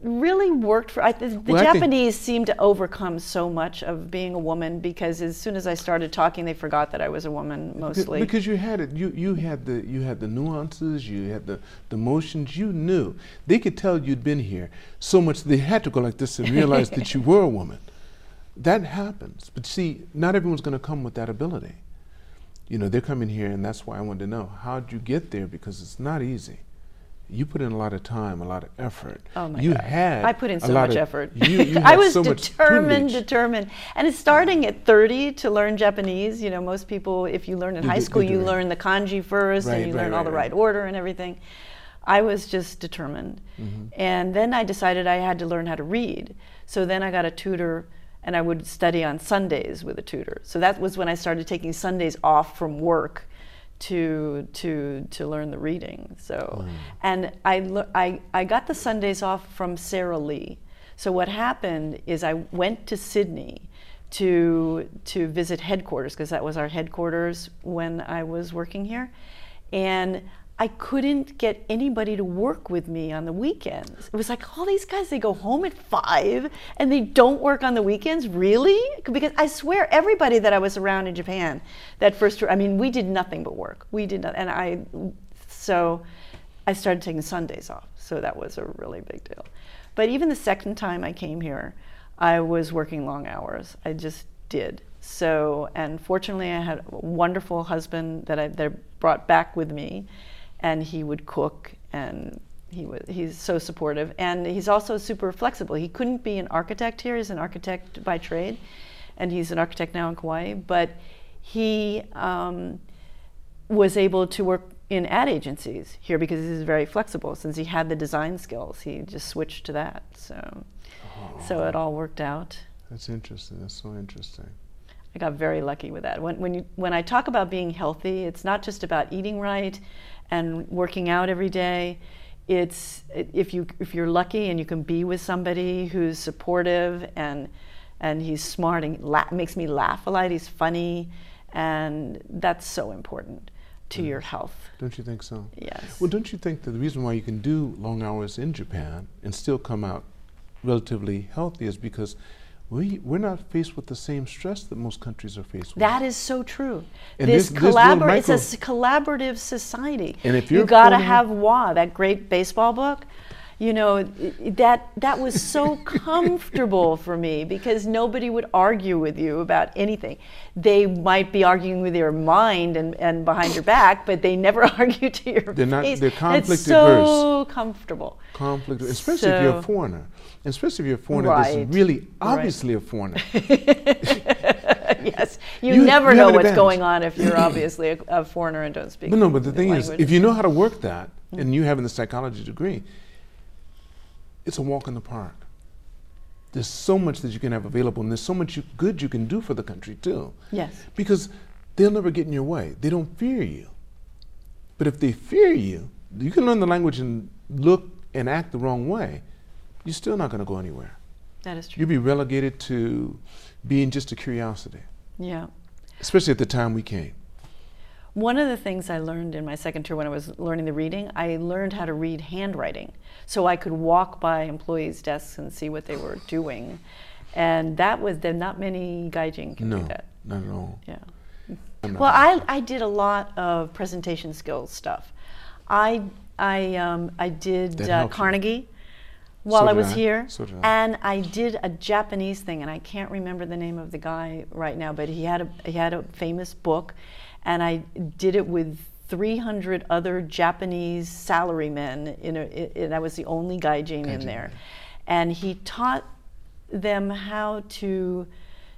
S1: really worked for I, the, the
S2: Well,
S1: Japanese seemed to overcome so much of being a woman because as soon as I started talking, they forgot that I was a woman mostly.
S2: Because you had it, you, you had the you had the nuances, you had the, the motions, you knew. They could tell you'd been here so much they had to go like this and realize that you were a woman. That happens. But see, not everyone's gonna come with that ability. You know, they're coming here and that's why I wanted to know how'd you get there because it's not easy. You put in a lot of time, a lot of effort.
S1: Oh my
S2: you
S1: God.
S2: had
S1: I put in so much
S2: of-
S1: effort.
S2: You, you
S1: I was
S2: so
S1: determined, determined. And it's starting at 30 to learn Japanese. You know, most people, if you learn in
S2: They
S1: high
S2: do-
S1: school,
S2: do,
S1: you
S2: right.
S1: learn the kanji first
S2: Right,
S1: and you
S2: right,
S1: learn all the
S2: right.
S1: right order and everything. I was just determined.
S2: Mm-hmm.
S1: And then I decided I had to learn how to read. So then I got a tutor and I would study on Sundays with a tutor. So that was when I started taking Sundays off from work to to to learn the reading. So, mm. and I, I I got the Sundays off from Sara Lee. So what happened is I went to Sydney to to visit headquarters because that was our headquarters when I was working here, and I couldn't get anybody to work with me on the weekends. It was like all these guys they go home at five and they don't work on the weekends. Really? Because I swear everybody that I was around in Japan that first I mean we did nothing but work. We did not, and I so I started taking Sundays off. So that was a really big deal. But even the second time I came here, I was working long hours. I just did. So, and fortunately, I had a wonderful husband that I that brought back with me, and he would cook, and he was he's so supportive, and he's also super flexible. He couldn't be an architect here; he's an architect by trade, and he's an architect now in Kauai. But he um, was able to work in ad agencies here because he's very flexible. Since he had the design skills, he just switched to that. So, so it all worked out.
S2: That's interesting. That's so interesting.
S1: I got very lucky with that. When, when, you, when I talk about being healthy, it's not just about eating right and working out every day. It's if you if you're lucky and you can be with somebody who's supportive and and he's smart and la- makes me laugh a lot. He's funny, and that's so important to mm-hmm. your health.
S2: Don't you think so?
S1: Yes.
S2: Well, don't you think that the reason why you can do long hours in Japan and still come out relatively healthy is because we, we're not faced with the same stress that most countries are faced with.
S1: That is so true.
S2: And
S1: this
S2: this- this little
S1: it's a collaborative society.
S2: And if
S1: you
S2: you're
S1: got to have WA, that great baseball book. you know that that was so comfortable for me because nobody would argue with you about anything they might be arguing with your mind and, and behind your back but they never argue to your
S2: They're not-
S1: face
S2: they're conflict
S1: it's so comfortable
S2: conflict, especially if you're a foreigner, and especially if you're a foreigner
S1: Right,
S2: that's really
S1: right.
S2: obviously a foreigner.
S1: yes you,
S2: You-
S1: never
S2: you
S1: know what's
S2: advantage.
S1: going on if you're obviously a, a foreigner and don't speak
S2: But no, but the thing is, if you know how to work that,
S1: Mm.
S2: and you having the psychology degree, it's a walk in the park. There's so much that you can have available, and there's so much you, good you can do for the country too.
S1: yes
S2: Because they'll never get in your way. They don't fear you. But if they fear you, you can learn the language and look and act the wrong way. You're still not going to go anywhere.
S1: that is true
S2: You'll be relegated to being just a curiosity,
S1: yeah
S2: especially at the time we came.
S1: One of the things I learned in my second tour when I was learning the reading, I learned how to read handwriting. So I could walk by employees' desks and see what they were doing. And that was, there not many gaijin can
S2: No,
S1: do that.
S2: not at all.
S1: Yeah. Well, I, I did a lot of presentation skills stuff. I, I, um, I did uh. Carnegie while I was here. And I did a Japanese thing, and I can't remember the name of the guy right now, but he had a, he had a famous book, and I did it with 300 other Japanese salarymen, in a, i and I was the only guy gaijin in there. And he taught them how to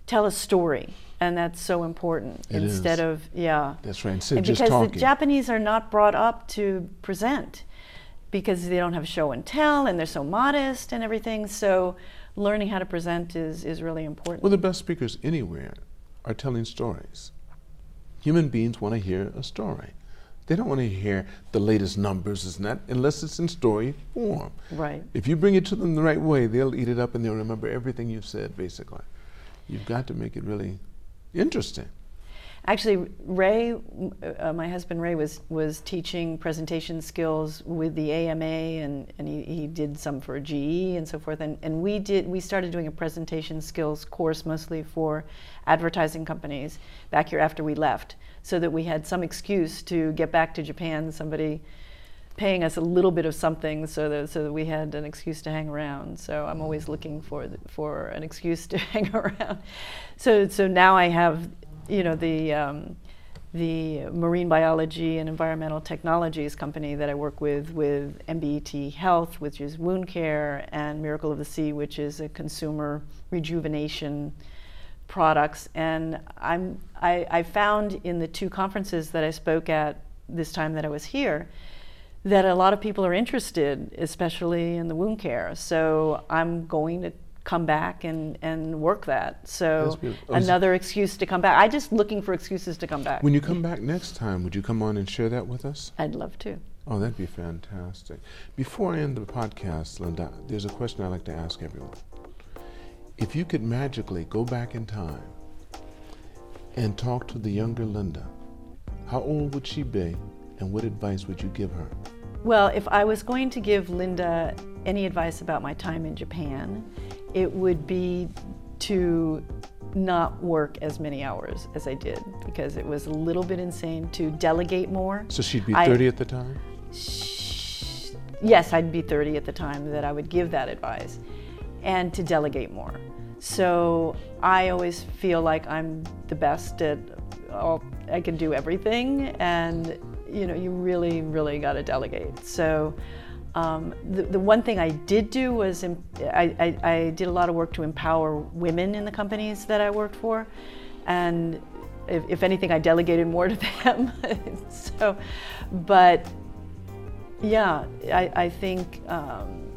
S1: tell a story, and that's so important
S2: It
S1: instead
S2: is.
S1: of, yeah.
S2: That's right. Instead
S1: And because
S2: talking.
S1: the Japanese are not brought up to present because they don't have show and tell and they're so modest and everything. So learning how to present is, is really important.
S2: Well, the best speakers anywhere are telling stories. Human beings want to hear a story. They don't want to hear the latest numbers, isn't that? Unless it's in story form.
S1: right.
S2: If you bring it to them the right way, they'll eat it up and they'll remember everything you've said, basically. You've got to make it really interesting.
S1: Actually, Ray, uh, my husband Ray, was was teaching presentation skills with the AMA, and, and he, he did some for GE and so forth. And, and we did we started doing a presentation skills course mostly for advertising companies back here after we left, so that we had some excuse to get back to Japan. Somebody paying us a little bit of something so that so that we had an excuse to hang around. So I'm always looking for th- for an excuse to hang around. So so now I have you know the um, the marine biology and environmental technologies company that I work with with MBET Health, which is wound care, and Miracle of the Sea, which is a consumer rejuvenation products. And I'm I, I found in the two conferences that I spoke at this time that I was here that a lot of people are interested, especially in the wound care. So I'm going to come back and, and work that. So.
S2: Oh,
S1: another excuse to come back. I just looking for excuses to come back.
S2: When you come back next time, would you come on and share that with us?
S1: I'd love to.
S2: Oh, that'd be fantastic. Before I end the podcast, Linda, there's a question I like to ask everyone. If you could magically go back in time and talk to the younger Linda, how old would she be and what advice would you give her?
S1: Well, if I was going to give Linda any advice about my time in Japan, it would be to not work as many hours as I did because it was a little bit insane to delegate more.
S2: So she'd be
S1: I-
S2: 30 at the time?
S1: Sh- Yes, I'd be 30 at the time that I would give that advice and to delegate more. So I always feel like I'm the best at all, I can do everything and you know, you really, really got to delegate. So um, the, the one thing I did do was I, I, I did a lot of work to empower women in the companies that I worked for. And if, if anything, I delegated more to them. so, but yeah, I, I think um,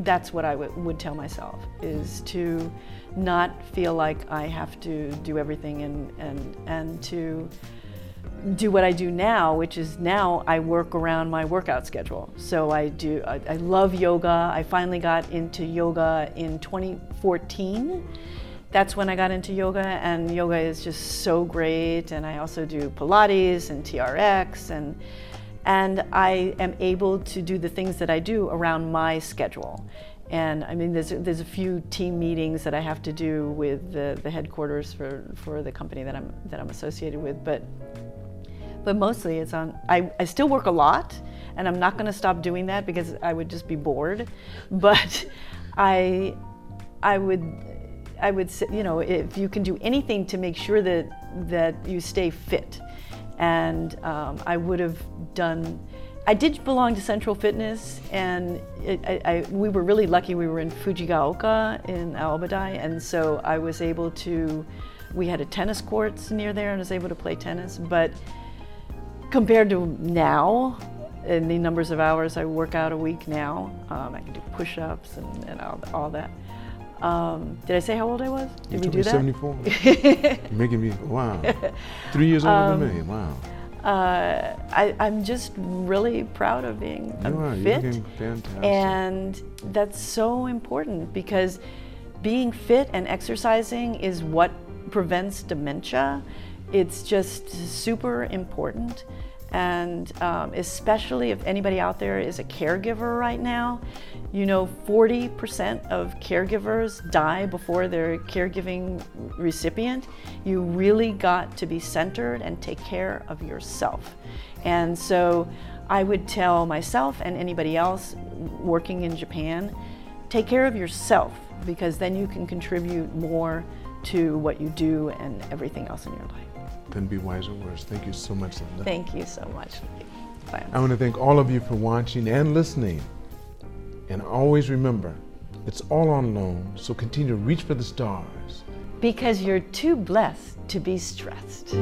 S1: that's what I would tell myself is to not feel like I have to do everything and, and, and to do what I do now, which is now I work around my workout schedule. So I do, I, I love yoga. I finally got into yoga in 2014. That's when I got into yoga, and yoga is just so great. And I also do Pilates and TRX, and and I am able to do the things that I do around my schedule. And I mean, there's there's a few team meetings that I have to do with the, the headquarters for, for the company that I'm that I'm associated with, but but mostly it's on I, I still work a lot and I'm not going to stop doing that because I would just be bored. But I, I would, I would say, you know, if you can do anything to make sure that that you stay fit, and um, I would have done. I did belong to Central Fitness, and it, I, I, we were really lucky. We were in Fujigaoka in Aobadai, and so I was able to. We had a tennis courts near there, and I was able to play tennis. But compared to now, in the numbers of hours I work out a week now, um, I can do push-ups and, and all, all that. Um, did I say how old I was? Did
S2: you
S1: we do that?
S2: 74. You're making me, wow. Three years older
S1: Um,
S2: than me, wow.
S1: Uh, I, I'm just really proud of being
S2: You are,
S1: fit. And that's so important because being fit and exercising is what prevents dementia. It's just super important. And um, especially if anybody out there is a caregiver right now, you know, 40% of caregivers die before their caregiving recipient. You really got to be centered and take care of yourself. And so I would tell myself and anybody else working in Japan take care of yourself because then you can contribute more to what you do and everything else in your life.
S2: Couldn't be wiser words. Thank you so much, Linda.
S1: Thank you so much.
S2: I want to thank all of you for watching and listening. And always remember, it's all on loan, so continue to reach for the stars.
S1: Because you're too blessed to be stressed.